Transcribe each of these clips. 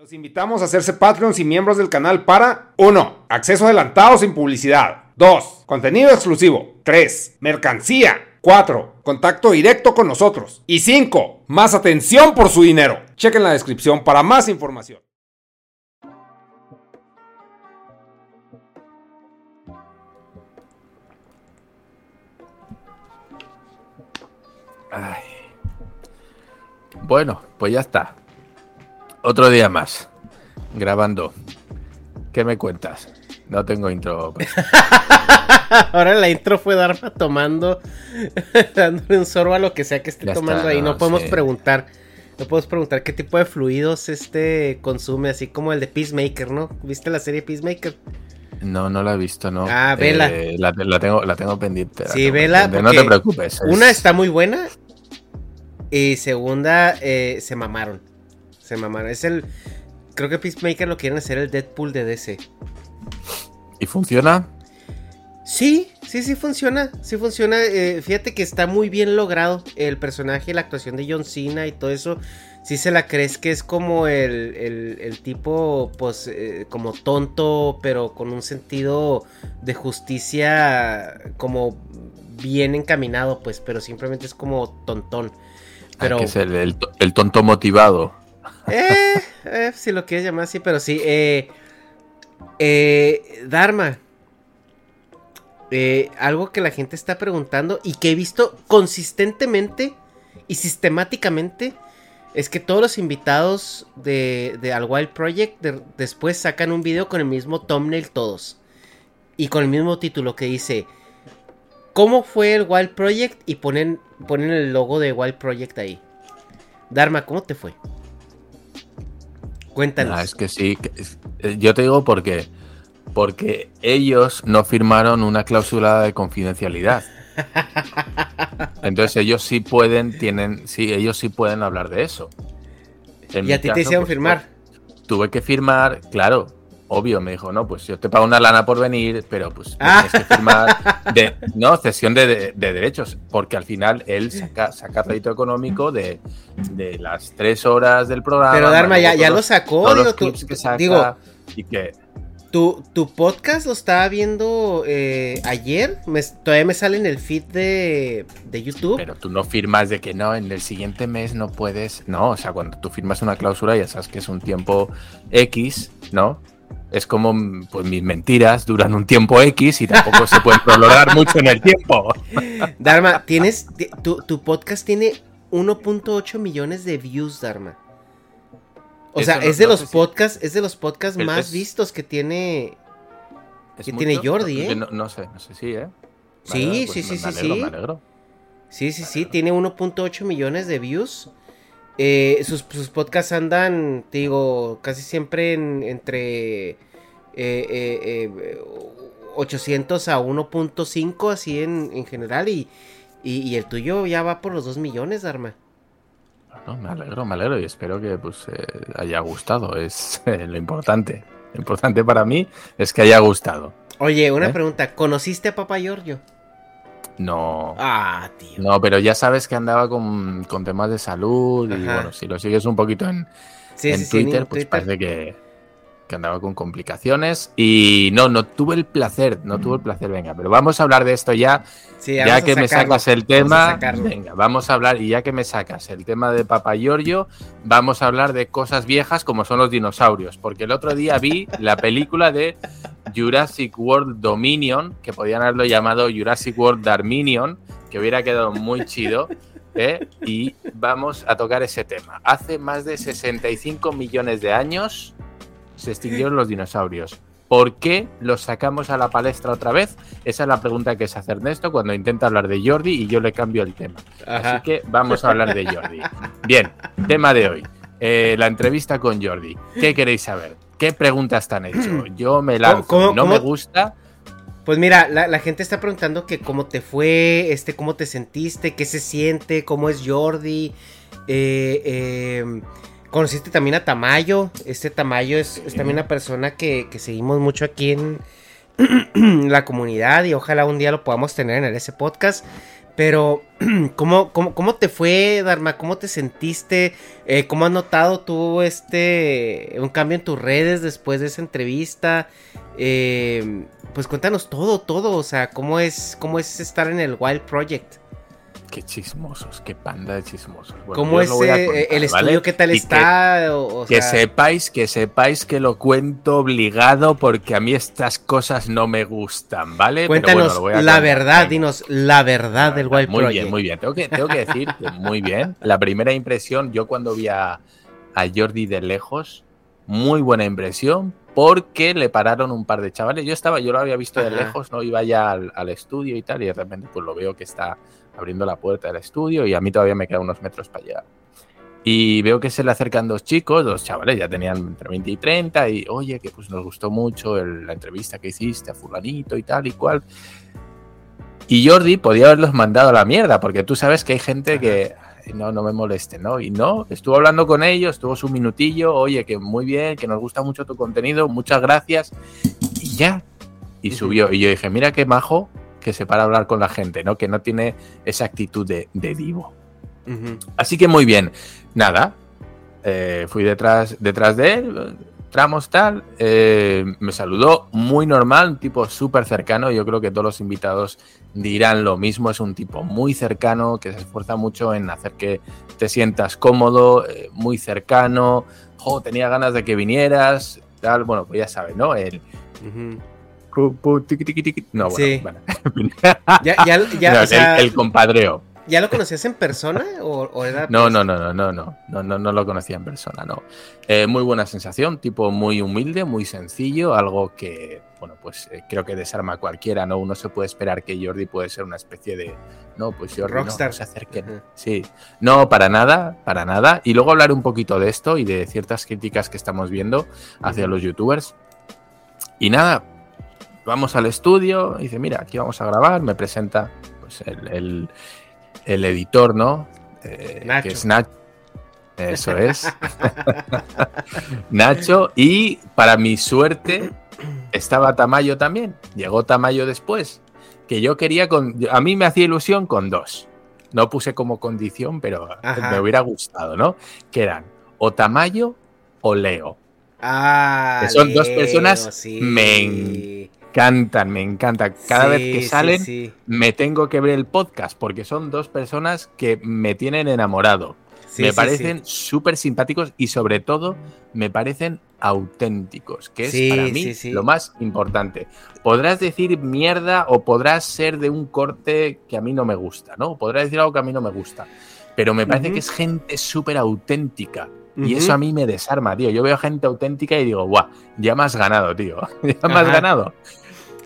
Los invitamos a hacerse Patreons y miembros del canal para 1. Acceso adelantado sin publicidad. 2. Contenido exclusivo. 3. Mercancía. 4. Contacto directo con nosotros. Y 5. Más atención por su dinero. Chequen la descripción para más información. Bueno, pues ya está. Otro día más. Grabando. ¿Qué me cuentas? No tengo intro. Ahora la intro fue Dharma tomando, dándole un sorbo a lo que sea que esté Ya tomando está, ahí. No no, podemos sí. preguntar. No podemos preguntar qué tipo de fluidos este consume, así como el de Peacemaker, ¿no? ¿Viste la serie Peacemaker? No, no la he visto, no. Ah, vela. Eh, la, la tengo, la tengo pendiente. la Sí, tengo vela. pendiente. No te preocupes. es- Una está muy buena. Y segunda, eh, se mamaron. Se mamaron. Es el. Creo que Peacemaker lo quieren hacer el Deadpool de DC. ¿Y funciona? Sí, sí, sí funciona. Sí funciona. Eh, fíjate que está muy bien logrado el personaje, la actuación de John Cena y todo eso. Sí se la crees que es como el, el- el tipo, pues, eh, como tonto, pero con un sentido de justicia como bien encaminado, pues, pero simplemente es como tontón. Pero, Ah, que es el, el tonto motivado. Eh, eh, si lo quieres llamar así, pero sí. Eh, eh, Dharma. Algo que la gente está preguntando y que he visto consistentemente y sistemáticamente es que todos los invitados de, de Al Wild Project de- después sacan un video con el mismo thumbnail todos y con el mismo título que dice ¿Cómo fue el Wild Project? y ponen, ponen el logo de Wild Project ahí. Dharma, ¿cómo te fue? Cuéntanos. Ah, es que sí. eh, yo te digo por qué. Porque ellos no firmaron una cláusula de confidencialidad. Entonces ellos sí pueden, tienen, sí, ellos sí pueden hablar de eso. En y a ti te hicieron pues, firmar. Tuve que firmar, claro, obvio, me dijo, no, pues yo te pago una lana por venir, pero pues Ah. tienes que firmar, de, no, cesión de, de- de derechos, porque al final él saca, saca rédito económico de, de las tres horas del programa. Pero Dharma, ya, ya lo sacó. Digo, saca, digo, y que tu, tu podcast lo estaba viendo eh, ayer. Me- todavía me sale en el feed de, de YouTube. Pero tú no firmas de que no, en el siguiente mes no puedes. No, o sea, cuando tú firmas una cláusula ya sabes que es un tiempo X, ¿no? Es como, pues mis mentiras duran un tiempo X y tampoco se pueden prolongar mucho en el tiempo. Dharma, tienes. ti- Tu, tu podcast tiene 1.8 millones de views, Dharma. O Eso sea, no- es de no los podcasts, es de los podcasts más es- vistos que tiene. ¿Es ¿Qué tiene mucho? Jordi, No, eh? No, no sé, no sé si, ¿eh? Me Sí, sí, pues sí, me sí, alegro, sí. me alegro. Sí, sí, sí, tiene 1.8 millones de views. Eh, sus, sus, podcasts andan, te digo, casi siempre en, entre eh, 800 a 1.5, así en, en general. Y, y, y, el tuyo ya va por los 2 millones, Dharma. me alegro, me alegro y espero que pues eh, haya gustado. Es lo importante. Lo importante para mí es que haya gustado. Oye, una ¿Eh? pregunta. ¿Conociste a Papá Giorgio? No. Ah, tío. No, pero ya sabes que andaba con, con temas de salud. Y bueno, si lo sigues un poquito en, sí, en sí, Twitter, sí, en pues Twitter. parece que, que andaba con complicaciones. Y no, no tuve el placer, no tuve el placer, venga, pero vamos a hablar de esto ya. Sí, ya vamos que me sacas el vamos tema, sacarlo. venga, vamos a hablar, y ya que me sacas el tema de Papa Giorgio, vamos a hablar de cosas viejas como son los dinosaurios, porque el otro día vi la película de Jurassic World Dominion, que podían haberlo llamado Jurassic World Darminion, que hubiera quedado muy chido, ¿eh? y vamos a tocar ese tema. Hace más de 65 millones de años se extinguieron los dinosaurios. ¿Por qué los sacamos a la palestra otra vez? Esa es la pregunta que se hace Ernesto cuando intenta hablar de Jordi y yo le cambio el tema. Ajá. Así que vamos a hablar de Jordi. Bien, tema de hoy. Eh, la entrevista con Jordi. ¿Qué queréis saber? ¿Qué preguntas te han hecho? Yo me lanzo. ¿Cómo- no cómo- me gusta. Pues mira, la, la gente está preguntando que cómo te fue, este, cómo te sentiste, qué se siente, cómo es Jordi. Eh, eh, conociste también a Tamayo. Este Tamayo es, es también una persona que, que seguimos mucho aquí en la comunidad y ojalá un día lo podamos tener en ese podcast. Pero, ¿cómo, cómo, cómo te fue, Dharma? ¿Cómo te sentiste? Eh, ¿Cómo has notado tú este un cambio en tus redes después de esa entrevista? Eh, pues cuéntanos todo, todo. O sea, ¿cómo es, cómo es estar en el Wild Project? Qué chismosos, qué panda de chismosos. Bueno, ¿Cómo es eh, contar, el estudio? ¿vale? ¿Qué tal Y que- está? O- o Que sea, sepáis, que sepáis que lo cuento obligado porque a mí estas cosas no me gustan, ¿vale? Pero Cuéntanos bueno, lo voy a la verdad, dinos la verdad del Wild Muy Project. bien, muy bien. Tengo que, tengo que decir que muy bien. La primera impresión, yo cuando vi a, a Jordi de lejos, muy buena impresión, porque le pararon un par de chavales. Yo estaba, yo lo había visto de lejos, ¿no? Iba ya al, al estudio y tal, y de repente pues lo veo que está abriendo la puerta del estudio y a mí todavía me quedan unos metros para llegar. Y veo que se le acercan dos chicos, dos chavales, ya tenían entre 20 y 30, y oye, que pues nos gustó mucho el- la entrevista que hiciste a fulanito y tal y cual. Y Jordi podía haberlos mandado a la mierda, porque tú sabes que hay gente que "Ay, no, no me moleste, ¿no? Y no, estuvo hablando con ellos, estuvo su minutillo, oye, que muy bien, que nos gusta mucho tu contenido, muchas gracias, y ya. Y subió, y yo dije, mira qué majo que se para a hablar con la gente, ¿no? Que no tiene esa actitud de, de divo. Así que muy bien. Nada. eh, fui detrás, detrás de él. Tramos tal. eh, me saludó muy normal, un tipo súper cercano. Yo creo que todos los invitados dirán lo mismo. Es un tipo muy cercano que se esfuerza mucho en hacer que te sientas cómodo, eh, muy cercano. Jo, tenía ganas de que vinieras. Tal. Bueno, pues ya sabes, ¿no? El. No, bueno, Sí. bueno. Ya, ya, ya, No, o el- sea, el compadreo. ¿ya lo conocías en persona o, o era No, no, no, no, no, no, no, no, no lo conocía en persona, no. Eh, muy buena sensación, tipo muy humilde, muy sencillo, algo que, bueno, pues eh, creo que desarma a cualquiera, ¿no? Uno se puede esperar que Jordi puede ser una especie de, no, pues Jordi, Rockstar. no se acerquen. Ajá. Sí, no, para nada, para nada. Y luego hablar un poquito de esto y de ciertas críticas que estamos viendo hacia los youtubers. Y nada, vamos al estudio, y dice, mira, aquí vamos a grabar, me presenta pues, el, el- el editor, ¿no? Eh, Nacho. Que es Nacho. Eso es. Nacho. Y para mi suerte, estaba Tamayo también. Llegó Tamayo después. Que yo quería con. A mí me hacía ilusión con dos. No puse como condición, pero Ajá. me hubiera gustado, ¿no? Que eran o Tamayo o Leo. Ah, Que son dos personas sí. me Cantan, me encanta. Cada vez que salen, sí. me tengo que ver el podcast porque son dos personas que me tienen enamorado. Me parecen súper simpáticos y sobre todo me parecen auténticos, que es para mí lo más importante. Podrás decir mierda o podrás ser de un corte que a mí no me gusta, ¿no? Podrás decir algo que a mí no me gusta. Pero me parece que es gente súper auténtica. Y Ujú. eso a mí me desarma, tío. Yo veo gente auténtica y digo, guau, ya me has ganado, tío. ya me has ganado.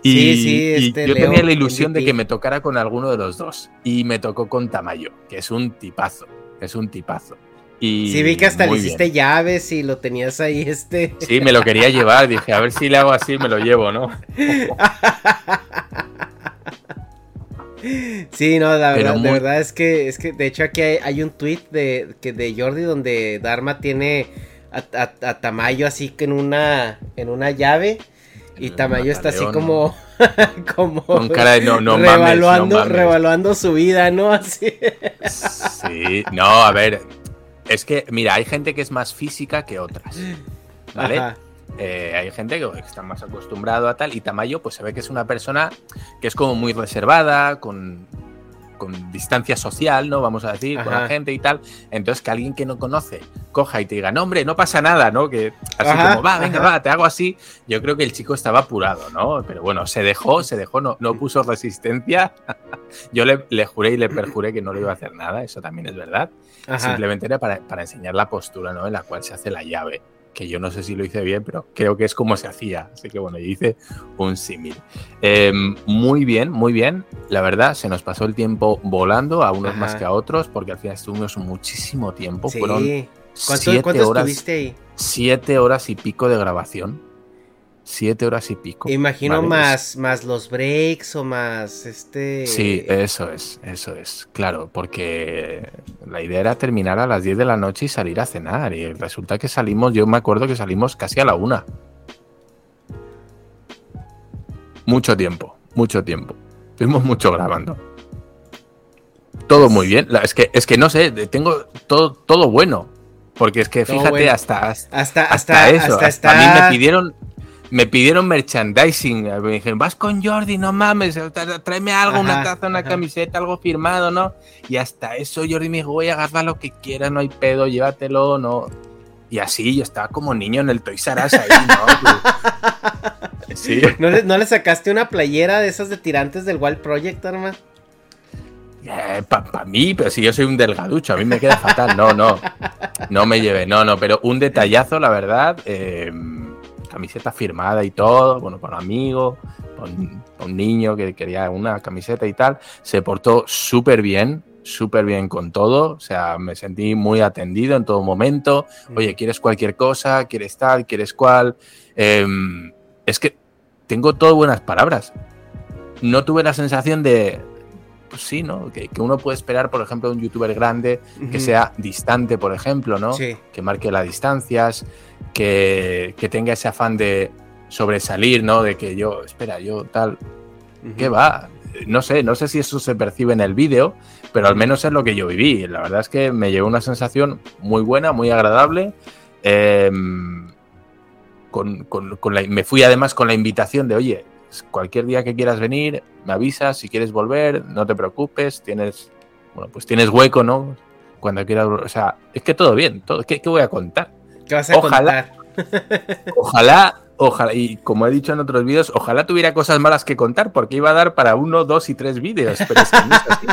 Y, Sí, sí, y este, yo Leo, tenía la ilusión de que me tocara con alguno de los dos. Y me tocó con Tamayo, que es un tipazo. Es un tipazo. Y Sí, vi que hasta le hiciste bien. llaves y lo tenías ahí, este. Sí, me lo quería llevar. Dije, a ver si le hago así, me lo llevo, ¿no? Sí, no, la verdad, es que, es que, de hecho aquí hay, hay un tweet de, que de Jordi donde Dharma tiene a, a- a Tamayo así que en una, en una llave y Tamayo está así como, como Con cara de no, no mames, no revaluando, revaluando su vida, ¿no? Así. Sí, no, a ver. Es que, mira, hay gente que es más física que otras. ¿Vale? Ajá. Eh, hay gente que está más acostumbrado a tal. Y Tamayo, pues se ve que es una persona que es como muy reservada, con, con distancia social, ¿no? Vamos a decir, con Ajá. la gente y tal. Entonces, que alguien que no conoce coja y te diga, no, hombre, no pasa nada, ¿no? Que así Ajá, como, va, venga, ajá. va, te hago así. Yo creo que el chico estaba apurado, ¿no? Pero bueno, se dejó, se dejó, no, no puso resistencia. Yo le, le juré y le perjuré que no le iba a hacer nada, eso también es verdad. Simplemente era para, para enseñar la postura ¿no? en la cual se hace la llave. Que yo no sé si lo hice bien, pero creo que es como se hacía. Así que bueno, yo hice un símil. Eh, muy bien, muy bien. La verdad, se nos pasó el tiempo volando, a unos Ajá. más que a otros, porque al final estuvimos muchísimo tiempo. Sí. Fueron ¿Cuánto, siete cuánto horas, estuviste ahí? siete horas y pico de grabación. Siete horas y pico. Imagino ¿vale? más, más los breaks o más este. Sí, eso es, eso es, claro, porque la idea era terminar a las 10 de la noche y salir a cenar, y resulta que salimos, yo me acuerdo que salimos casi a la una. Mucho tiempo, mucho tiempo. Estuvimos mucho grabando. Todo muy bien, es que, es que no sé, tengo todo, todo bueno, porque es que fíjate, bueno. hasta, Hasta, hasta, hasta eso, hasta, hasta a mí me pidieron, me pidieron merchandising. Me dijeron, vas con Jordi, no mames, tráeme algo, una taza, una ajá. camiseta, algo firmado, ¿no? Y hasta eso Jordi me dijo, voy a agarrar lo que quieras, no hay pedo, llévatelo, no. Y así yo estaba como niño en el Toys R Us ahí, ¿no? sí. ¿No le, no le sacaste una playera de esas de tirantes del Wild Project, Arma? Para mí, pero si yo soy un delgaducho, a mí me queda fatal. No, no. No me llevé, no, no, pero un detallazo, la verdad. eh, camiseta firmada y todo, bueno, para un amigo, para un, para un niño que quería una camiseta y tal. Se portó súper bien, súper bien con todo. O sea, me sentí muy atendido en todo momento. Oye, ¿quieres cualquier cosa? ¿Quieres tal? ¿Quieres cual? Eh, es que tengo todo buenas palabras. No tuve la sensación de, pues sí, ¿no? Que, que uno puede esperar, por ejemplo, de un youtuber grande que sea distante, por ejemplo, ¿no? Sí. Que marque las distancias, que, que tenga ese afán de sobresalir, ¿no? De que yo, espera, yo tal, ¿qué va? No sé, no sé si eso se percibe en el vídeo, pero al menos es lo que yo viví. La verdad es que me llevó una sensación muy buena, muy agradable. Eh, con, con- con la- me fui además con la invitación de, oye, cualquier día que quieras venir, me avisas, si quieres volver, no te preocupes, tienes, bueno, pues tienes hueco, ¿no? Cuando quieras, o sea, es que todo bien, todo, ¿qué, qué voy a contar? ¿Qué vas a Ojalá. contar? Ojalá, ojalá, y como he dicho en otros vídeos, ojalá tuviera cosas malas que contar, porque iba a dar para uno, dos y tres vídeos, pero es que no es así.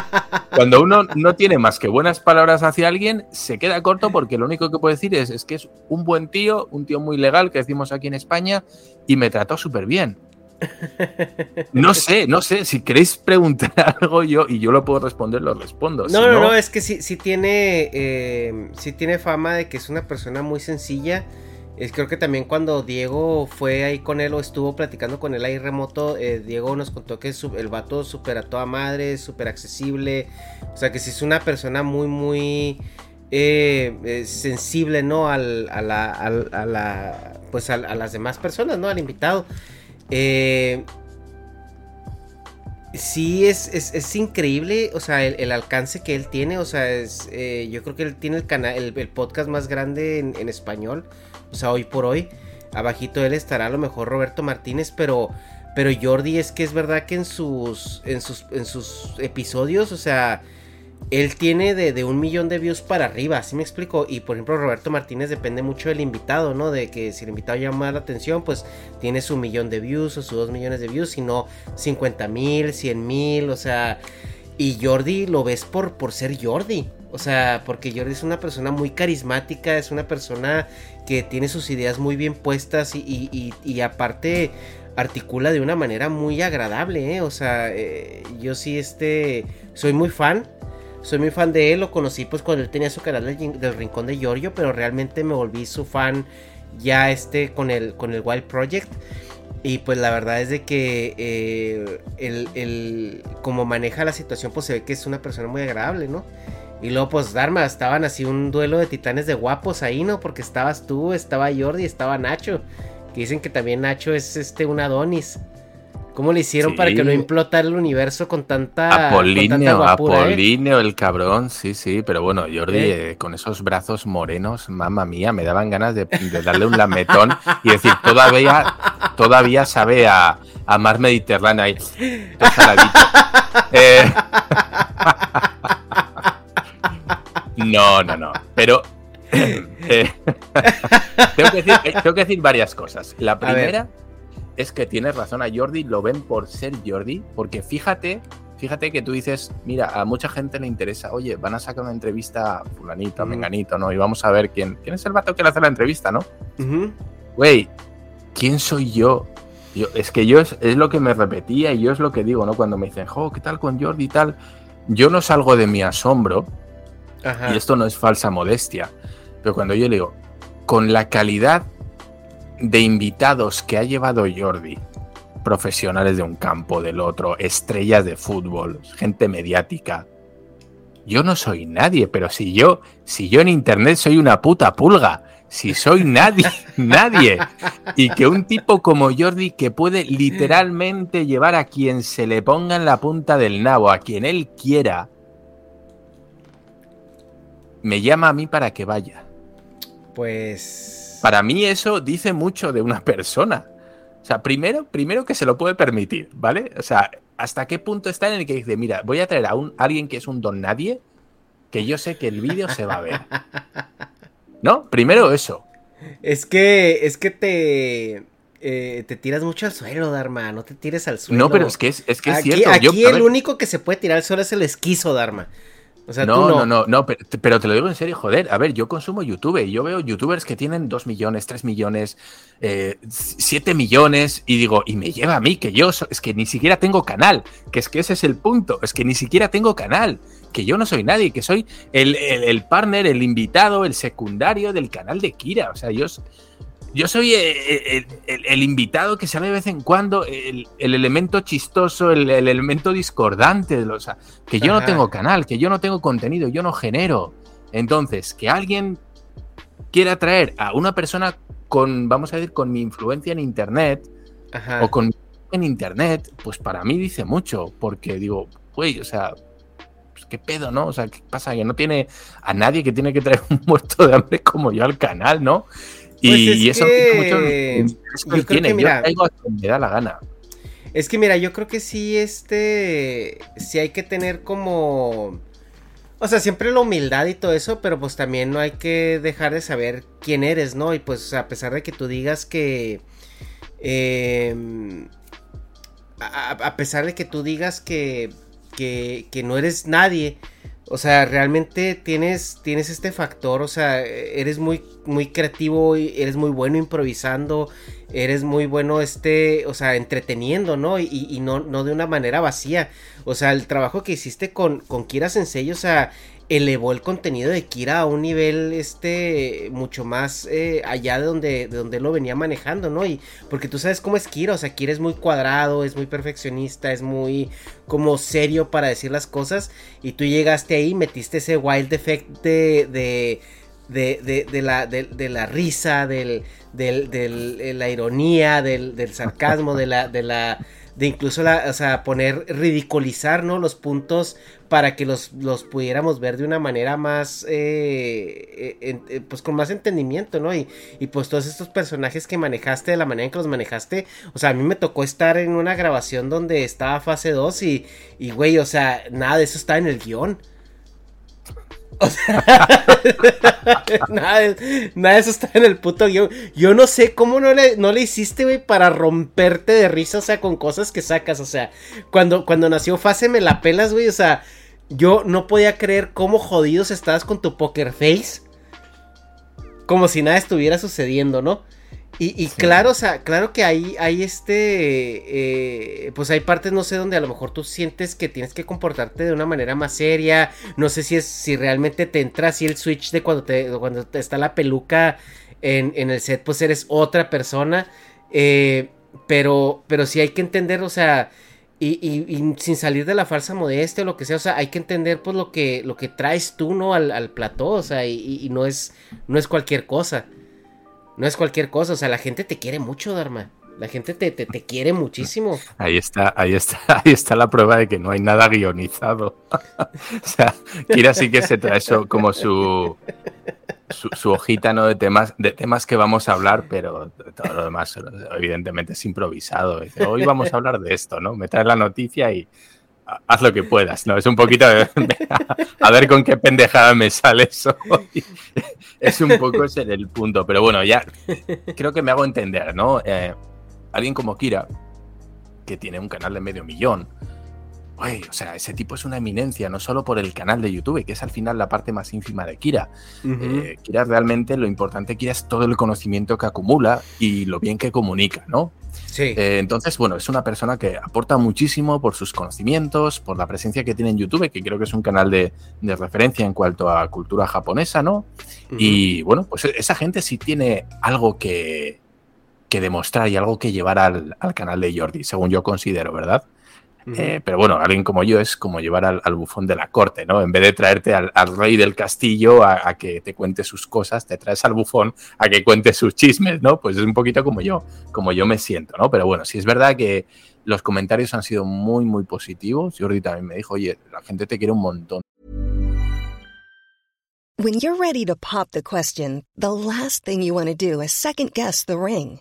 Cuando uno no tiene más que buenas palabras hacia alguien, se queda corto porque lo único que puede decir es, es que es un buen tío, un tío muy legal que decimos aquí en España, y me trató súper bien. No sé, no sé, si queréis preguntar algo yo y yo lo puedo responder, lo respondo. Si No, no, no, es que sí, sí tiene, eh, sí tiene fama de que es una persona muy sencilla. Es, creo que también cuando Diego fue ahí con él o estuvo platicando con él ahí remoto, eh, Diego nos contó que su- el vato súper a toda madre, súper accesible. O sea que sí es una persona muy, muy eh, eh, sensible, ¿no? Al, a, la, al- a la, pues a, las demás personas, ¿no? Al invitado. Eh, Sí, es, es, es increíble, o sea, el, el alcance que él tiene, o sea, es, eh, yo creo que él tiene el canal, el, podcast más grande en, en español, o sea, hoy por hoy, abajito él estará a lo mejor Roberto Martínez, pero, pero Jordi es que es verdad que en sus, en sus, en sus episodios, o sea, él tiene de, de un millón de views para arriba, así me explico. Y por ejemplo, Roberto Martínez depende mucho del invitado, ¿no? De que si el invitado llama la atención, pues tiene su millón de views o sus dos millones de views, sino 50 mil, 100 mil, o sea. Y Jordi lo ves por, por ser Jordi. O sea, porque Jordi es una persona muy carismática, es una persona que tiene sus ideas muy bien puestas y, y- y- y aparte articula de una manera muy agradable, ¿eh? O sea, eh, yo sí, este, soy muy fan. Soy muy fan de él, lo conocí pues cuando él tenía su canal del, Rincón de Giorgio, pero realmente me volví su fan ya este con el, con el Wild Project. Y pues la verdad es de que eh, el, como maneja la situación, pues se ve que es una persona muy agradable, ¿no? Y luego pues Dharma, estaban así un duelo de titanes de guapos ahí, ¿no? Porque estabas tú, estaba Jordi, estaba Nacho. Que dicen que también Nacho es este un Adonis. ¿Cómo le hicieron para que no implotara el universo con tanta Apolíneo, con Apolíneo, el cabrón, sí, sí, pero bueno, Jordi, eh, con esos brazos morenos, mamá mía, me daban ganas de, darle un lametón y decir, todavía, todavía sabe a, a mar Mediterráneo ahí. Eh, no, no, no, pero eh, tengo, que decir, tengo, que decir, varias cosas. La primera es que tienes razón a Jordi, lo ven por ser Jordi, porque fíjate, fíjate que tú dices, mira, a mucha gente le interesa, oye, van a sacar una entrevista a fulanito, a menganito, ¿no? Y vamos a ver quién, quién es el vato que le hace la entrevista, ¿no? Güey, ¿quién soy yo? yo? Es que yo es, lo que me repetía y yo es lo que digo, ¿no? Cuando me dicen, jo, ¿qué tal con Jordi y tal? Yo no salgo de mi asombro, y esto no es falsa modestia, pero cuando yo le digo, con la calidad de invitados que ha llevado Jordi, profesionales de un campo, del otro, estrellas de fútbol, gente mediática. Yo no soy nadie, pero si yo, si yo en internet soy una puta pulga, si soy nadie, nadie. Y que un tipo como Jordi que puede literalmente llevar a quien se le ponga en la punta del nabo, a quien él quiera, me llama a mí para que vaya. Pues para mí eso dice mucho de una persona. O sea, primero, primero que se lo puede permitir, ¿vale? O sea, ¿hasta qué punto está en el que dice, mira, voy a traer a, un, alguien que es un don nadie, que yo sé que el vídeo se va a ver? ¿No? Primero eso. Es que, es que te, eh, te tiras mucho al suelo, Dharma, no te tires al suelo. No, pero es que es, es, que es aquí, cierto. Aquí el único que se puede tirar al suelo es el esquizo, Dharma no, no, no, no, pero, te lo digo en serio, joder. A ver, yo consumo YouTube y yo veo youtubers que tienen 2 millones, 3 millones, eh, 7 millones y digo, y me lleva a mí, que yo es que ni siquiera tengo canal, que es que ese es el punto, es que ni siquiera tengo canal, que yo no soy nadie, que soy el, el, el partner, el invitado, el secundario del canal de Kira. O sea, yo, yo soy eh, eh, el, invitado que sale de vez en cuando, el, elemento chistoso, el, elemento discordante, o sea, que yo no tengo canal, que yo no tengo contenido, yo no genero. Entonces, que alguien quiera traer a una persona con, vamos a decir, con mi influencia en Internet, o con en Internet, pues para mí dice mucho, porque digo, güey, o sea, pues qué pedo, ¿no? O sea, ¿qué pasa? Que no tiene a nadie que tiene que traer un muerto de hambre como yo al canal, ¿no? Pues y, eso que... mucho. tiene, que, mira, yo me da la gana. Es que mira, yo creo que sí, este. Sí hay que tener como. O sea, siempre la humildad y todo eso, pero pues también no hay que dejar de saber quién eres, ¿no? Y pues a pesar de que tú digas que. Em, a, pesar de que tú digas que, que, que no eres nadie, o sea, realmente tienes, tienes este factor, o sea, eres muy, muy creativo, eres muy bueno improvisando, eres muy bueno, este, o sea, entreteniendo, ¿no? Y, no, no de una manera vacía. O sea, el trabajo que hiciste con, con Kira Sensei, o sea, elevó el contenido de Kira a un nivel este mucho más eh, allá de donde, de donde lo venía manejando, ¿no? Y porque tú sabes cómo es Kira, o sea, Kira es muy cuadrado, es muy perfeccionista, es muy como serio para decir las cosas y tú llegaste ahí, metiste ese wild effect de, de de, de, la, de, la risa, del, del, del la ironía, del, del sarcasmo, de la, de la, de incluso la, o sea, poner, ridiculizar, ¿no? Los puntos para que los, los pudiéramos ver de una manera más, eh, eh, eh, pues con más entendimiento, ¿no? Y, y, pues todos estos personajes que manejaste, de la manera en que los manejaste, o sea, a mí me tocó estar en una grabación donde estaba fase 2 y, y güey, o sea, nada de eso está en el guion. O sea, nada, de eso está en el puto guion. Yo no sé cómo no le, no le hiciste, güey, para romperte de risa, o sea, con cosas que sacas. O sea, cuando, cuando nació Fase me la pelas, güey. O sea, yo no podía creer cómo jodidos estabas con tu poker face. Como si nada estuviera sucediendo, ¿no? Y, claro, o sea, claro que hay, hay este, eh, pues hay partes, no sé, donde a lo mejor tú sientes que tienes que comportarte de una manera más seria. No sé si es, si realmente te entra así el switch de cuando te, cuando te está la peluca en, en el set, pues eres otra persona. Eh, pero, pero sí hay que entender, o sea, y, sin salir de la falsa modestia o lo que sea, o sea, hay que entender pues lo que, lo que traes tú, ¿no? Al, al plató, o sea, y, no es, no es cualquier cosa. No es cualquier cosa, o sea, la gente te quiere mucho, Dharma. La gente te, te, quiere muchísimo. Ahí está, ahí está, ahí está la prueba de que no hay nada guionizado. o sea, Kira sí que se trae eso como su, su, hojita ¿no? de temas, de temas que vamos a hablar, pero todo lo demás evidentemente es improvisado. Hoy vamos a hablar de esto, ¿no? Me traes la noticia y haz lo que puedas, ¿no? Es un poquito de, a ver con qué pendejada me sale eso. es un poco ese el punto, pero bueno, ya creo que me hago entender, ¿no? Eh, alguien como Kira, que tiene un canal de medio millón, o sea, ese tipo es una eminencia, no solo por el canal de YouTube, que es al final la parte más ínfima de Kira. Eh, Kira realmente, lo importante de Kira es todo el conocimiento que acumula y lo bien que comunica, ¿no? Sí. Eh, entonces, bueno, es una persona que aporta muchísimo por sus conocimientos, por la presencia que tiene en YouTube, que creo que es un canal de, referencia en cuanto a cultura japonesa, ¿no? Y bueno, pues esa gente sí tiene algo que, que demostrar y algo que llevar al, al canal de Jordi, según yo considero, ¿verdad? Eh, pero bueno, alguien como yo es como llevar al, bufón de la corte, ¿no? En vez de traerte al, rey del castillo a, que te cuente sus cosas, te traes al bufón a que cuente sus chismes, ¿no? Pues es un poquito como yo, como yo me siento, ¿no? Pero bueno, sí es verdad que los comentarios han sido muy, muy positivos. Jordi también me dijo, oye, la gente te quiere un montón. When you're ready to pop the question, the last thing you want to do is second guess the ring.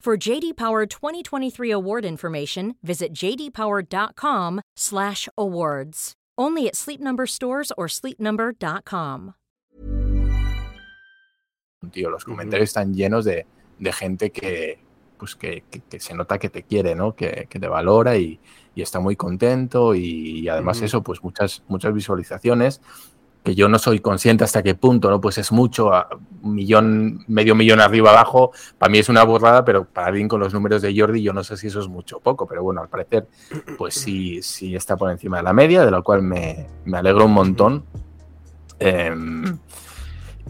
For JD Power 2023 award information, visit jdpower.com/awards. Only at Sleep Number stores or sleepnumber.com. Tío, los comentarios están llenos de, de gente que, pues que, que, que, se nota que te quiere, ¿no? Que, que te valora y, y, está muy contento y, y además uh -huh. eso, pues muchas, muchas visualizaciones que yo no soy consciente hasta qué punto, ¿no? Pues es mucho, un millón, medio millón arriba abajo, para mí es una borrada, pero para alguien con los números de Jordi yo no sé si eso es mucho o poco, pero bueno, al parecer pues sí, sí está por encima de la media, de lo cual me, me alegro un montón.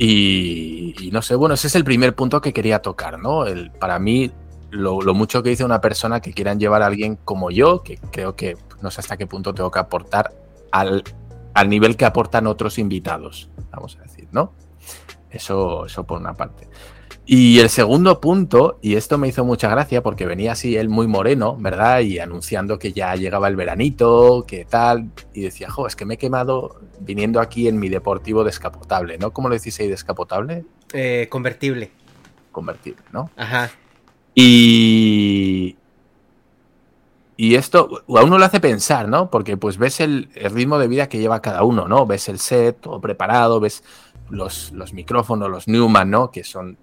Y, y, no sé, bueno, ese es el primer punto que quería tocar, ¿no? El, para mí, lo, lo, mucho que dice una persona que quieran llevar a alguien como yo, que creo que no sé hasta qué punto tengo que aportar al al nivel que aportan otros invitados, vamos a decir, ¿no? Eso, eso por una parte. Y el segundo punto, y esto me hizo mucha gracia porque venía así él muy moreno, ¿verdad? Y anunciando que ya llegaba el veranito, que tal, y decía, jo, es que me he quemado viniendo aquí en mi deportivo descapotable, ¿no? ¿Cómo lo decís ahí, descapotable? Eh, convertible. Convertible, ¿no? Ajá. Y, y esto a uno lo hace pensar, ¿no? Porque pues ves el, el, ritmo de vida que lleva cada uno, ¿no? Ves el set todo preparado, ves los, los micrófonos, los Newman, ¿no? Que son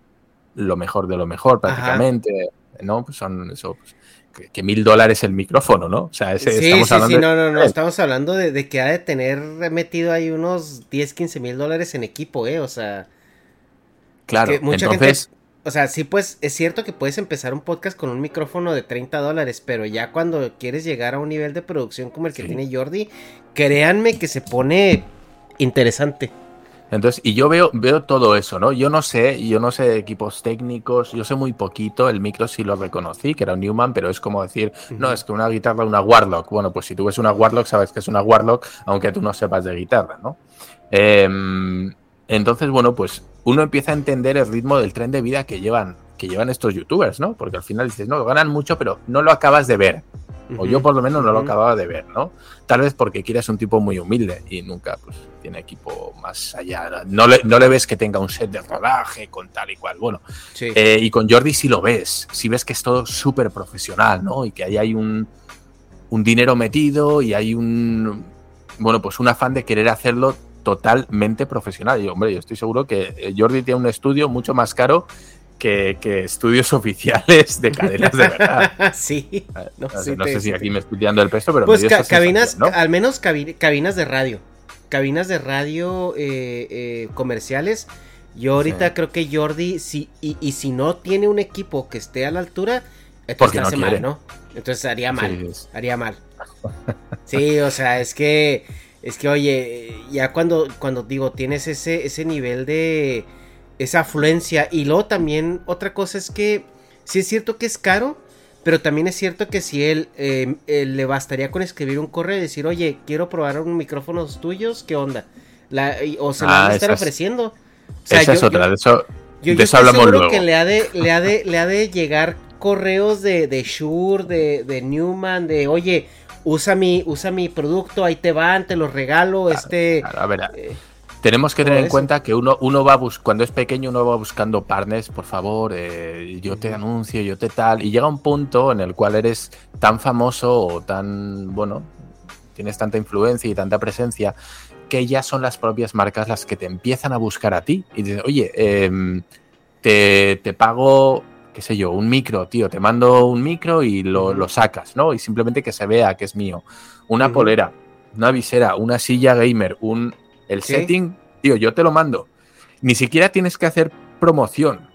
lo mejor de lo mejor prácticamente, Ajá. ¿no? Pues son eso, pues, que, que, mil dólares el micrófono, ¿no? O sea, ese, sí, estamos sí, hablando sí, no, no, no, estamos hablando de, de, que ha de tener metido ahí unos 10, 15 mil dólares en equipo, ¿eh? O sea... Claro, mucha entonces... Gente o sea, sí, pues es cierto que puedes empezar un podcast con un micrófono de 30 dólares, pero ya cuando quieres llegar a un nivel de producción como el que sí. tiene Jordi, créanme que se pone interesante. Entonces, y yo veo, veo todo eso, ¿no? Yo no sé, yo no sé de equipos técnicos, yo sé muy poquito, el micro sí lo reconocí, que era un Newman, pero es como decir, no, es que una guitarra, una Warlock. Bueno, pues si tú ves una Warlock, sabes que es una Warlock, aunque tú no sepas de guitarra, ¿no? Em, entonces, bueno, pues uno empieza a entender el ritmo del tren de vida que llevan, que llevan estos youtubers, ¿no? Porque al final dices, no, ganan mucho, pero no lo acabas de ver. O yo por lo menos no lo acababa de ver, ¿no? Tal vez porque quieres un tipo muy humilde y nunca pues, tiene equipo más allá. No le, no le ves que tenga un set de rodaje con tal y cual. Bueno, eh, y con Jordi sí lo ves. Sí ves que es todo súper profesional, ¿no? Y que ahí hay un, un dinero metido y hay un, bueno, pues un afán de querer hacerlo totalmente profesional. Y hombre, yo estoy seguro que eh, Jordi tiene un estudio mucho más caro que, estudios oficiales de cadenas de verdad. sí. No, sé si aquí me estoy tirando el peso, pero... Pues cabinas, al menos cabinas de radio. Cabinas de radio eh, eh, comerciales. Yo ahorita creo que Jordi, si, y, si no tiene un equipo que esté a la altura, entonces hace mal, ¿no? Entonces haría mal. haría mal. Sí, o sea, es que... Es que, oye, ya cuando, cuando digo, tienes ese, ese nivel de esa afluencia. Y luego también otra cosa es que sí es cierto que es caro, pero también es cierto que si él, eh, le bastaría con escribir un correo y decir, oye, quiero probar un micrófonos tuyos, ¿qué onda? o se lo van a ah, estar ofreciendo. esa es otra, de eso, yo, de eso hablamos luego. que le ha de, le ha de, le ha de llegar correos de, de Shure, de, de Newman, de oye, usa mi, usa mi producto, ahí te van, te los regalo, este... a ver, eh, tenemos que tener en cuenta que uno, uno va cuando es pequeño, uno va buscando partners, por favor, eh, yo te anuncio, yo te tal, y llega un punto en el cual eres tan famoso o tan, bueno, tienes tanta influencia y tanta presencia que ya son las propias marcas las que te empiezan a buscar a ti y dicen, oye, em, te, pago, qué sé yo, un micro, tío, te mando un micro y lo, sacas, ¿no? Y simplemente que se vea que es mío. Una polera, una visera, una silla gamer, un el setting, tío, yo te lo mando. Ni siquiera tienes que hacer promoción.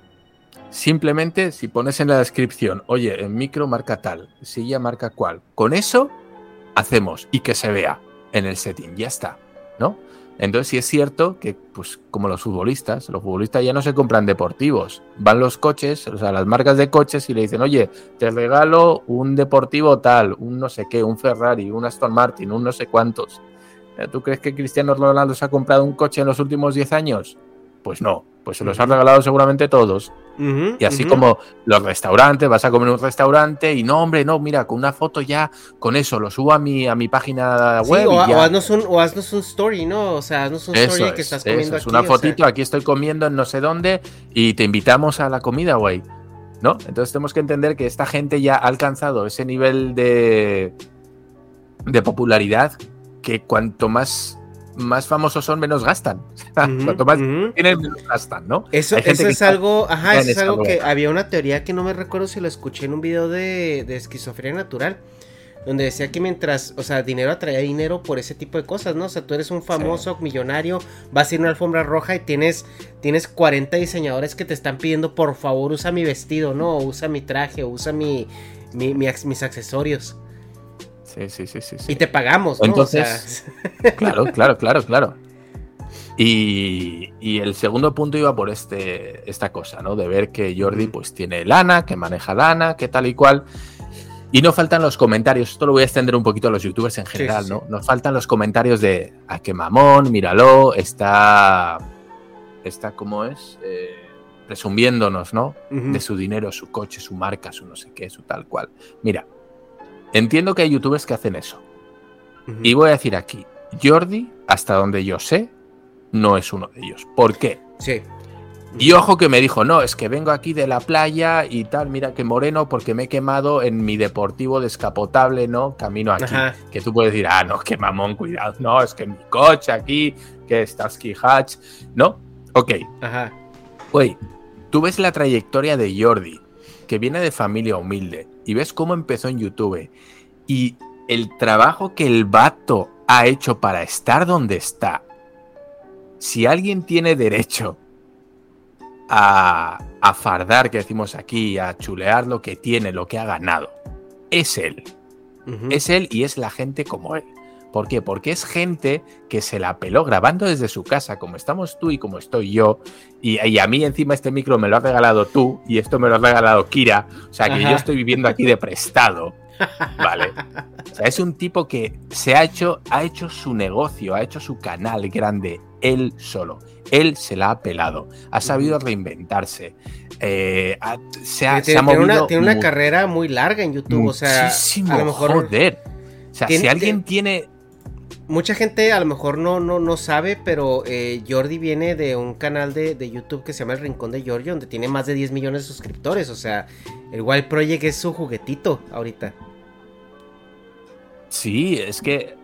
Simplemente si pones en la descripción, oye, en micro marca tal, silla marca cual. Con eso hacemos y que se vea en el setting, ya está, ¿no? Entonces sí es cierto que, pues como los futbolistas, los futbolistas ya no se compran deportivos, van los coches, o sea, las marcas de coches y le dicen, oye, te regalo un deportivo tal, un no sé qué, un Ferrari, un Aston Martin, un no sé cuántos. ¿Tú crees que Cristiano Ronaldo se ha comprado un coche en los últimos 10 años? Pues no, pues se los han regalado seguramente todos. y así como los restaurantes, vas a comer en un restaurante y no, hombre, no, mira, con una foto ya, con eso, lo subo a mi, a mi página web. o, o, haznos un, o, haznos un, story, ¿no? O sea, haznos un story que estás comiendo. Es una fotito, aquí estoy comiendo en no sé dónde y te invitamos a la comida, güey. ¿No? Entonces tenemos que entender que esta gente ya ha alcanzado ese nivel de, de popularidad que cuanto más, más famosos son, menos gastan. cuanto más tienen, menos gastan, ¿no? Eso, es algo, ajá, eso es algo que había una teoría que no me recuerdo si lo escuché en un video de, de esquizofrenia natural donde decía que mientras, o sea, dinero atraía dinero por ese tipo de cosas, ¿no? O sea, tú eres un famoso millonario, vas a ir a una alfombra roja y tienes, tienes 40 diseñadores que te están pidiendo, por favor, usa mi vestido, ¿no? O usa mi traje, o usa mi, mis accesorios. Sí, sí, sí, sí, Y te pagamos, ¿no? Entonces, claro, claro, claro, claro. Y, el segundo punto iba por este, esta cosa, ¿no? De ver que Jordi pues tiene lana, que maneja lana, que tal y cual. Y no faltan los comentarios, esto lo voy a extender un poquito a los youtubers en general, ¿no? Nos faltan los comentarios de, a qué mamón, míralo, está, está como es, eh, presumiéndonos, ¿no? De su dinero, su coche, su marca, su no sé qué, su tal cual. Mira, Entiendo que hay youtubers que hacen eso. Y voy a decir aquí, Jordi, hasta donde yo sé, no es uno de ellos. ¿Por qué? Sí. Y ojo que me dijo, no, es que vengo aquí de la playa y tal, mira que moreno porque me he quemado en mi deportivo descapotable, ¿no? Camino aquí. Que tú puedes decir, ah, no, que mamón, cuidado, no, es que mi coche aquí, que Starsky Hatch, ¿no? Ok. Ajá. Oye, tú ves la trayectoria de Jordi, que viene de familia humilde, y ves cómo empezó en YouTube y el trabajo que el vato ha hecho para estar donde está, si alguien tiene derecho a, a fardar, que decimos aquí, a chulear lo que tiene, lo que ha ganado, es él. Es él y es la gente como él. ¿Por qué? Porque es gente que se la peló grabando desde su casa, como estamos tú y como estoy yo. Y, a mí encima este micro me lo has regalado tú y esto me lo ha regalado Kira. O sea que yo estoy viviendo aquí de prestado. Vale. O sea, es un tipo que se ha hecho, ha hecho su negocio, ha hecho su canal grande él solo. Él se la ha pelado, ha sabido reinventarse. Eh, se ha, tiene, una, tiene una carrera muy larga en YouTube, o sea, a lo mejor. Joder. O sea, si alguien tiene mucha gente a lo mejor no, no, no sabe, pero eh, Jordi viene de un canal de, de, YouTube que se llama El Rincón de Jordi, donde tiene más de 10 millones de suscriptores. O sea, el Wild Project es su juguetito ahorita. Sí, es que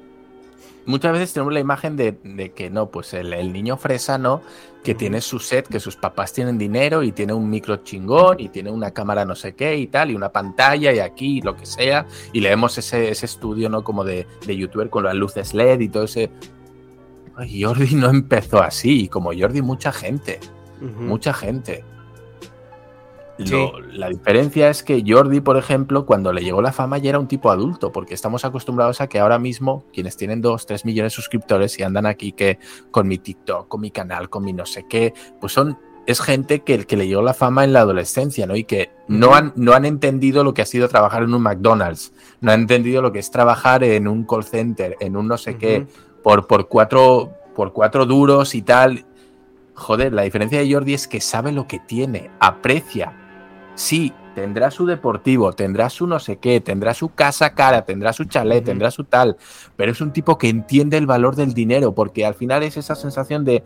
muchas veces tenemos la imagen de, que no, pues el, niño fresa, ¿no? Que tiene su set, que sus papás tienen dinero y tiene un micro chingón y tiene una cámara no sé qué y tal, y una pantalla y aquí lo que sea, y leemos ese, ese estudio, ¿no? Como de, de youtuber con las luces LED y todo ese... Jordi no empezó así, y como Jordi mucha gente, mucha gente. La diferencia es que Jordi, por ejemplo, cuando le llegó la fama ya era un tipo adulto, porque estamos acostumbrados a que ahora mismo quienes tienen 2, 3 millones de suscriptores y andan aquí que con mi TikTok, con mi canal, con mi no sé qué, pues son es gente que, que le llegó la fama en la adolescencia, ¿no? Y que no han, no han entendido lo que ha sido trabajar en un McDonald's, no han entendido lo que es trabajar en un call center, en un no sé qué, por, por, cuatro, por cuatro duros y tal. Joder, la diferencia de Jordi es que sabe lo que tiene, aprecia Sí, tendrá su deportivo, tendrá su no sé qué, tendrá su casa cara, tendrá su chalet, tendrá su tal, pero es un tipo que entiende el valor del dinero, porque al final es esa sensación de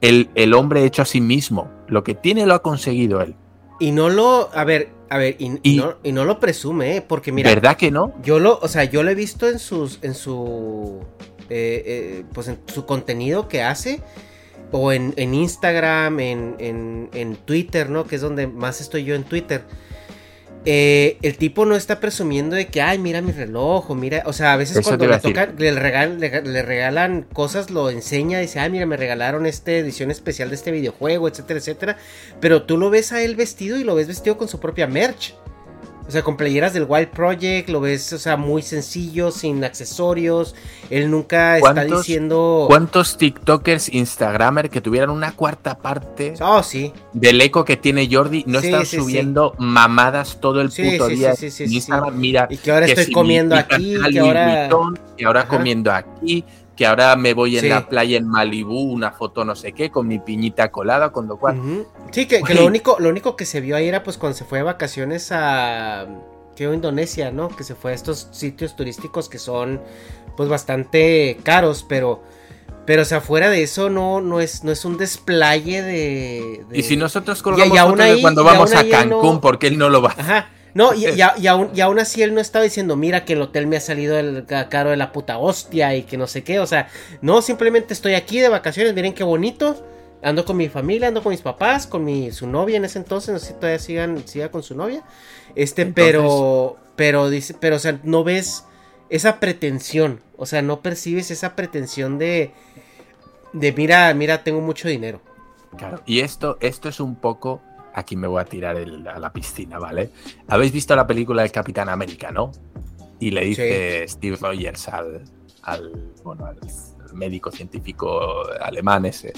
el, el hombre hecho a sí mismo. Lo que tiene lo ha conseguido él. Y no lo, a ver, a ver, y, no, lo presume, ¿eh? porque mira. ¿Verdad que no? Yo lo, o sea, yo lo he visto en sus, en su, eh, eh, pues en su contenido que hace o en, Instagram, en, Twitter, ¿no? Que es donde más estoy yo en Twitter. Eh, el tipo no está presumiendo de que, ay, mira mi reloj, o mira, o sea, a veces cuando le, tocan, le, le, regalan cosas, lo enseña, dice, ay, mira, me regalaron esta edición especial de este videojuego, etcétera, etcétera. Pero tú lo ves a él vestido y lo ves vestido con su propia merch. O sea, con playeras del Wild Project, lo ves, o sea, muy sencillo, sin accesorios. Él nunca está diciendo. ¿Cuántos TikTokers, Instagramer que tuvieran una cuarta parte oh, sí. del eco que tiene Jordi no están subiendo mamadas todo el puto día? mira. Y que ahora estoy comiendo aquí, que ahora. y ahora comiendo aquí que ahora me voy en la playa en Malibú, una foto no sé qué, con mi piñita colada, con lo cual... Sí, que, lo, único, lo único que se vio ahí era pues cuando se fue de vacaciones a... Que Indonesia, ¿no? Que se fue a estos sitios turísticos que son pues bastante caros, pero... Pero, o sea, fuera de eso, no, no, es, no es un desplaye de, Y si nosotros colgamos fotos de cuando vamos a Cancún, porque él no lo va Ajá. No, y, y, aún, así él no estaba diciendo, mira que el hotel me ha salido el caro de la puta hostia y que no sé qué. O sea, no, simplemente estoy aquí de vacaciones, miren qué bonito. Ando con mi familia, ando con mis papás, con mi, su novia en ese entonces, no sé si todavía sigan, siga con su novia. Este, pero, pero dice, pero, o sea, no ves esa pretensión. O sea, no percibes esa pretensión de, de mira, mira, tengo mucho dinero. Claro, y esto, esto es un poco aquí me voy a tirar a la piscina, ¿vale? Habéis visto la película del Capitán América, ¿no? Y le dice Steve Rogers al, bueno, al médico científico alemán ese.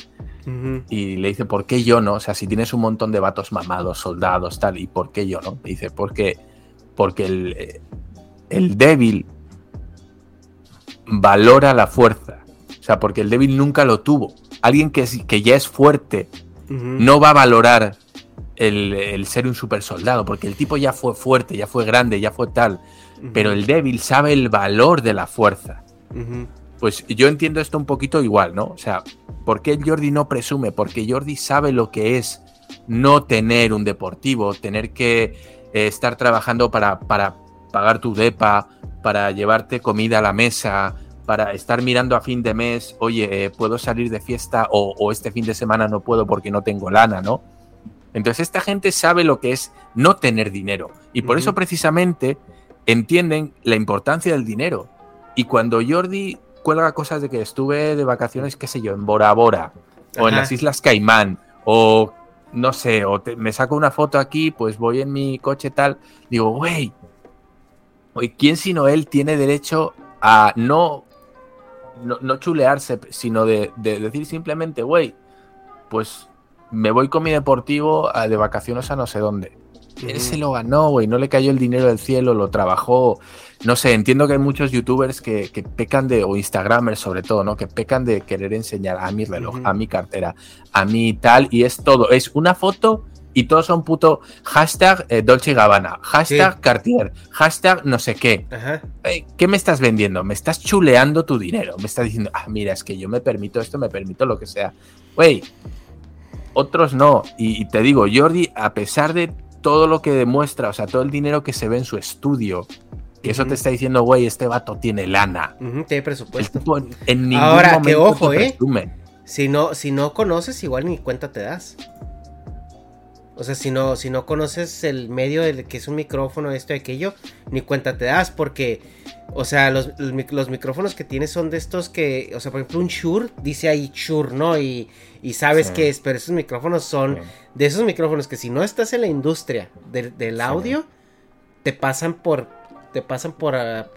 Y le dice, ¿por qué yo no? O sea, si tienes un montón de vatos mamados, soldados, tal, ¿y por qué yo no? Le dice, porque, porque el, el débil valora la fuerza. O sea, porque el débil nunca lo tuvo. Alguien que, que ya es fuerte no va a valorar el, ser un super soldado, porque el tipo ya fue fuerte, ya fue grande, ya fue tal, pero el débil sabe el valor de la fuerza. Pues yo entiendo esto un poquito igual, ¿no? O sea, ¿por qué Jordi no presume? Porque Jordi sabe lo que es no tener un deportivo, tener que eh, estar trabajando para, para pagar tu depa, para llevarte comida a la mesa, para estar mirando a fin de mes, oye, eh, ¿puedo salir de fiesta o, o, este fin de semana no puedo porque no tengo lana, ¿no? Entonces esta gente sabe lo que es no tener dinero. Y por eso precisamente entienden la importancia del dinero. Y cuando Jordi cuelga cosas de que estuve de vacaciones, qué sé yo, en Bora Bora o en las Islas Caimán o no sé, o me saco una foto aquí, pues voy en mi coche tal, digo, güey, ¿quién sino él tiene derecho a no no, no chulearse, sino de, de decir simplemente, güey, pues me voy con mi deportivo a- de vacaciones a no sé dónde. Él se lo ganó, güey, no le cayó el dinero del cielo, lo trabajó. No sé, entiendo que hay muchos youtubers que, que pecan de, o instagramers sobre todo, ¿no? Que pecan de querer enseñar a mi reloj, a mi cartera, a mi tal, y es todo. Es una foto y todos son puto hashtag eh, Dolce Gabbana, hashtag Sí. Cartier, hashtag no sé qué. Ajá. Ey, ¿Qué me estás vendiendo? Me estás chuleando tu dinero. Me estás diciendo, ah, mira, es que yo me permito esto, me permito lo que sea. Güey, otros no. Y, y te digo, Jordi, a pesar de todo lo que demuestra, o sea, todo el dinero que se ve en su estudio, que eso te está diciendo, güey, este vato tiene lana. Ujú, tiene presupuesto. tipo en, ningún Ahora, que momento ojo, te ¿eh? Si no, si no conoces, igual ni cuenta te das. O sea, si no, si no conoces el medio del que es un micrófono, esto y aquello, ni cuenta te das, porque, o sea, los, los micrófonos que tienes son de estos que, o sea, por ejemplo, un Shure, dice ahí Shure, ¿no? Y, y sabes Sí. que es, pero esos micrófonos son Sí. de esos micrófonos que si no estás en la industria del, Sí. audio, te pasan por, te pasan por ah,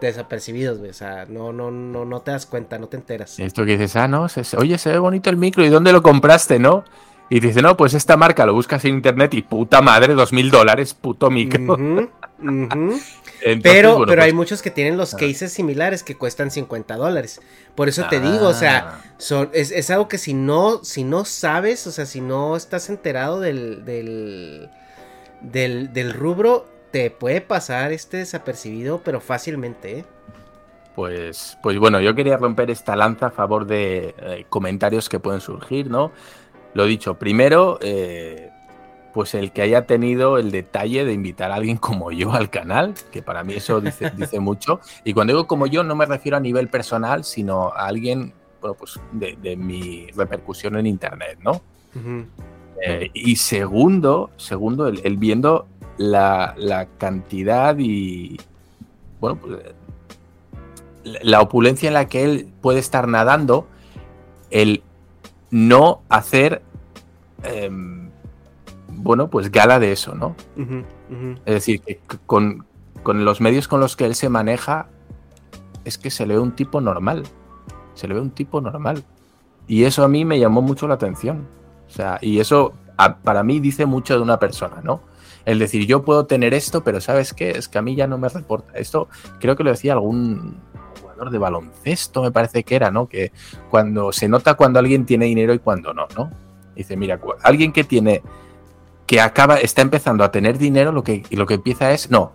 desapercibidos, güey. O sea, no, no, no, no te das cuenta, no te enteras. Esto que dices, ah, no, se- oye, se ve bonito el micro, ¿y dónde lo compraste, no? Y dice, no, pues esta marca lo buscas en internet y puta madre, dos mil dólares, puto micro. Entonces, Pero, bueno, pero pues, hay muchos que tienen los Ah. cases similares que cuestan 50 dólares. Por eso te digo, o sea, Ah. son, es, es algo que si no, si no sabes, o sea, si no estás enterado del, del, del, del rubro, te puede pasar este desapercibido, pero fácilmente, ¿eh? Pues, pues bueno, yo quería romper esta lanza a favor de eh, comentarios que pueden surgir, ¿no? Lo dicho, primero, eh, pues el que haya tenido el detalle de invitar a alguien como yo al canal, que para mí eso dice, dice mucho. Y cuando digo como yo, no me refiero a nivel personal, sino a alguien, bueno, pues de, de mi repercusión en internet, ¿no? Eh, y segundo, segundo, el, el viendo la, la cantidad y bueno, pues, eh, la opulencia en la que él puede estar nadando, el no hacer em, bueno, pues gala de eso, ¿no? Es decir, que con, con los medios con los que él se maneja, es que se le ve un tipo normal. Se le ve un tipo normal. Y eso a mí me llamó mucho la atención. O sea, y eso a- para mí dice mucho de una persona, ¿no? El decir, yo puedo tener esto, pero ¿sabes qué? Es que a mí ya no me reporta. Esto creo que lo decía algún de baloncesto, me parece que era, ¿no? Que cuando se nota cuando alguien tiene dinero y cuando no, ¿no? Dice, mira, alguien que tiene que acaba, está empezando a tener dinero, lo que, lo que empieza es, no,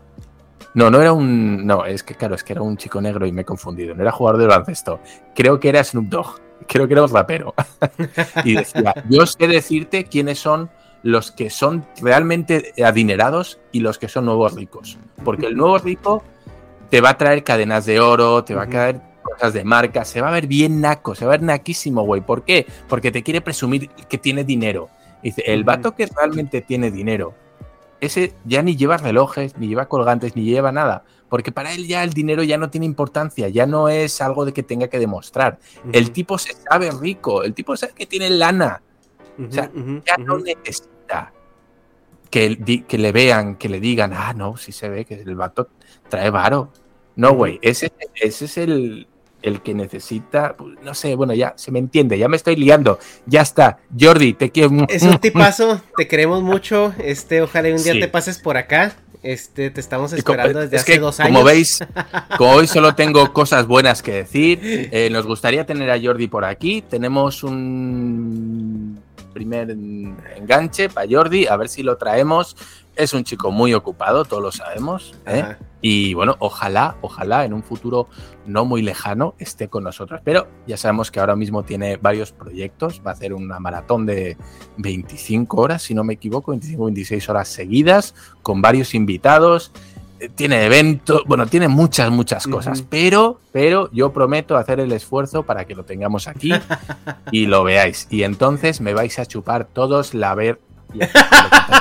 no, no era un, no, es que claro, es que era un chico negro y me he confundido, no era jugador de baloncesto, creo que era Snoop Dogg, creo que era un rapero. y decía, yo sé decirte quiénes son los que son realmente adinerados y los que son nuevos ricos, porque el nuevo rico te va a traer cadenas de oro, te va a traer cosas de marca, se va a ver bien naco, se va a ver naquísimo, güey. ¿Por qué? Porque te quiere presumir que tiene dinero. Dice, el vato que realmente tiene dinero, ese ya ni lleva relojes, ni lleva colgantes, ni lleva nada. Porque para él ya el dinero ya no tiene importancia, ya no es algo de que tenga que demostrar. El tipo se sabe rico, el tipo sabe que tiene lana, o sea, ya no necesita que, que le vean, que le digan, ah, no, sí se ve que el vato trae varo. No, güey, ese, ese es el, el que necesita, no sé, bueno, ya se me entiende, ya me estoy liando, ya está. Jordi, te quiero. Es un tipazo, te queremos mucho. Este, ojalá un día Sí. te pases por acá. Este, te estamos esperando desde es hace que, dos años. Como veis, como hoy solo tengo cosas buenas que decir. eh, nos gustaría tener a Jordi por aquí. Tenemos un primer en- enganche para Jordi, a ver si lo traemos. Es un chico muy ocupado, todos lo sabemos. ¿eh? Y bueno, ojalá, ojalá en un futuro no muy lejano esté con nosotros. Pero ya sabemos que ahora mismo tiene varios proyectos. Va a hacer una maratón de 25 horas, si no me equivoco, 25-26 horas seguidas, con varios invitados. Tiene eventos, bueno, tiene muchas, muchas cosas. Pero, pero yo prometo hacer el esfuerzo para que lo tengamos aquí y lo veáis. Y entonces me vais a chupar todos la ver.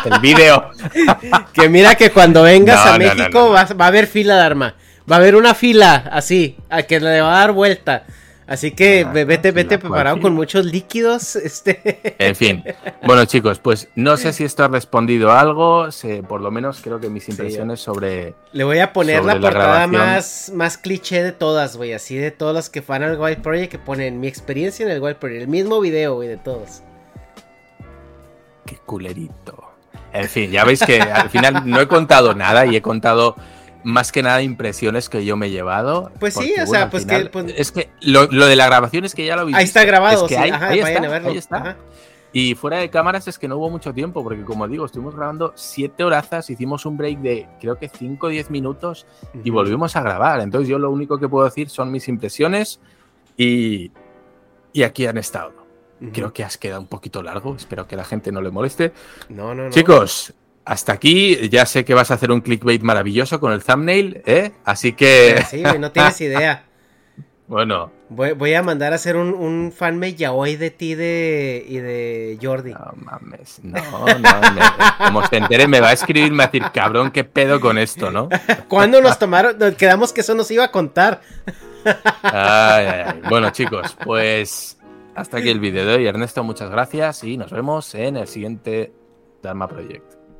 El vídeo. Que mira que cuando vengas No, a no, México no. vas- va a haber fila de arma. Va a haber una fila así, a que le va a dar vuelta. Así que Ah, vete, vete preparado cual con muchos líquidos. Este. En fin. Bueno, chicos, pues no sé si esto ha respondido a algo. sé- por lo menos creo que mis impresiones sobre. Le voy a poner la portada más, más cliché de todas, güey. Así de todos los que fan al Wild Project que ponen mi experiencia en el Wild Project. El mismo video, güey, de todos. Qué culerito. En fin, ya veis que al final no he contado nada y he contado más que nada impresiones que yo me he llevado. Pues sí, porque, o sea, al pues final- que, pues- Es que lo, lo de la grabación es que ya lo habéis Ahí está grabado, Es que sí. ahí, Ajá, ahí vayan está, a verlo. ahí está. Ajá. Y fuera de cámaras es que no hubo mucho tiempo, porque como digo, estuvimos grabando siete horas, hicimos un break de creo que 5 o 10 minutos y volvimos a grabar. Entonces yo lo único que puedo decir son mis impresiones y, y aquí han estado. Creo que has quedado un poquito largo, espero que la gente no le moleste. No, no, no. Chicos, hasta aquí ya sé que vas a hacer un clickbait maravilloso con el thumbnail, ¿eh? Así que, Sí, güey, no tienes idea. bueno, Voy, voy a mandar a hacer un, un fanmade yaoi de ti de, y de Jordi. no mames, no, no, me- como se entere me va a escribir y me va a decir, cabrón, qué pedo con esto, ¿no? ¿Cuándo nos tomaron? Nos quedamos que eso nos iba a contar. Ay, ay, ay. Bueno, chicos, pues hasta aquí el vídeo de hoy. Ernesto, muchas gracias y nos vemos en el siguiente Dharma Project.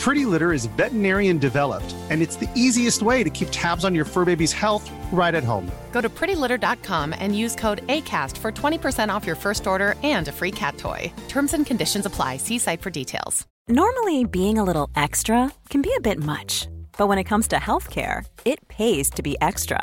Pretty Litter is veterinarian developed, and it's the easiest way to keep tabs on your fur baby's health right at home. Go to prettylitter.com and use code ACAST for 20% off your first order and a free cat toy. Terms and conditions apply. See site for details. Normally, being a little extra can be a bit much, but when it comes to healthcare, it pays to be extra.